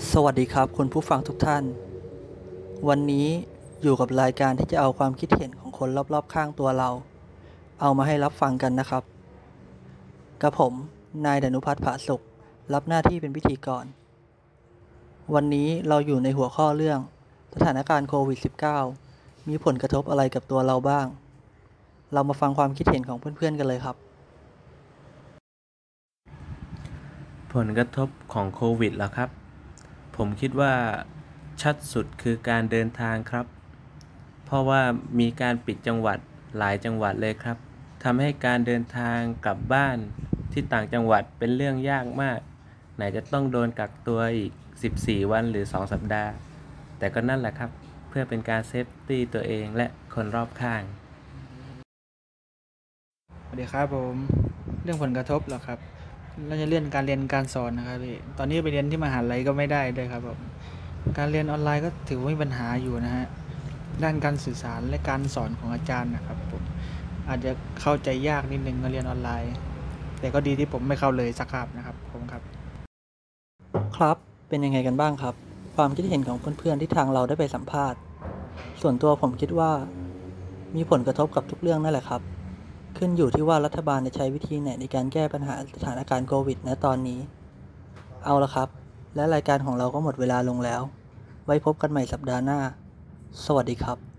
สวัสดีครับคุณผู้ฟังทุกท่าน วันนี้อยู่กับรายการที่จะเอาความคิดเห็นของคนรอบๆ ข้างตัวเรา เอามาให้รับฟังกันนะครับกับผม นายดนุพัฒน์ผาสุข รับหน้าที่เป็นพิธีกร วันนี้เราอยู่ในหัวข้อเรื่อง สถานการณ์โควิด -19 มีผลกระทบอะไรกับตัวเราบ้าง เรามาฟังความคิดเห็นของเพื่อนๆกันเลยครับ ผลกระทบของโควิดเหรอครับ ผมคิดว่าชัดสุดคือการเดินทางครับ เพราะว่ามีการปิดจังหวัดหลายจังหวัดเลยครับทำให้การเดินทางกลับบ้านที่ต่างจังหวัดเป็นเรื่องยากมาก ไหนจะต้องโดนกักตัวอีก 14 วันหรือ 2 สัปดาห์ แต่ก็นั่นแหละครับ เพื่อเป็นการเซฟตี้ตัวเองและคนรอบข้าง สวัสดีครับผม เรื่องผลกระทบเหรอครับ เราจะเรื่องการเรียนการสอนนะครับพี่ตอนนี้ไปเรียนที่มหาลัยก็ไม่ได้ด้วยครับผมการเรียนออนไลน์ก็ถือว่ามีปัญหาอยู่นะฮะด้านการสื่อสารและการสอนของอาจารย์นะครับผมอาจจะเข้าใจยากนิดนึงการเรียนออนไลน์ แต่ก็ดีที่ผมไม่เข้าเลยสักคาบนะครับผมครับ ครับเป็นยังไงกันบ้างครับ ความคิดเห็นของเพื่อนๆที่ทางเราได้ไปสัมภาษณ์ ส่วนตัวผมคิดว่า มีผลกระทบกับทุกเรื่องนั่นแหละครับ ขึ้นอยู่ที่ว่ารัฐบาลจะใช้วิธีไหนในการแก้ปัญหาสถานการณ์โควิดณตอนนี้ เอาละครับ และรายการของเราก็หมดเวลาลงแล้ว ไว้พบกันใหม่สัปดาห์หน้า สวัสดีครับ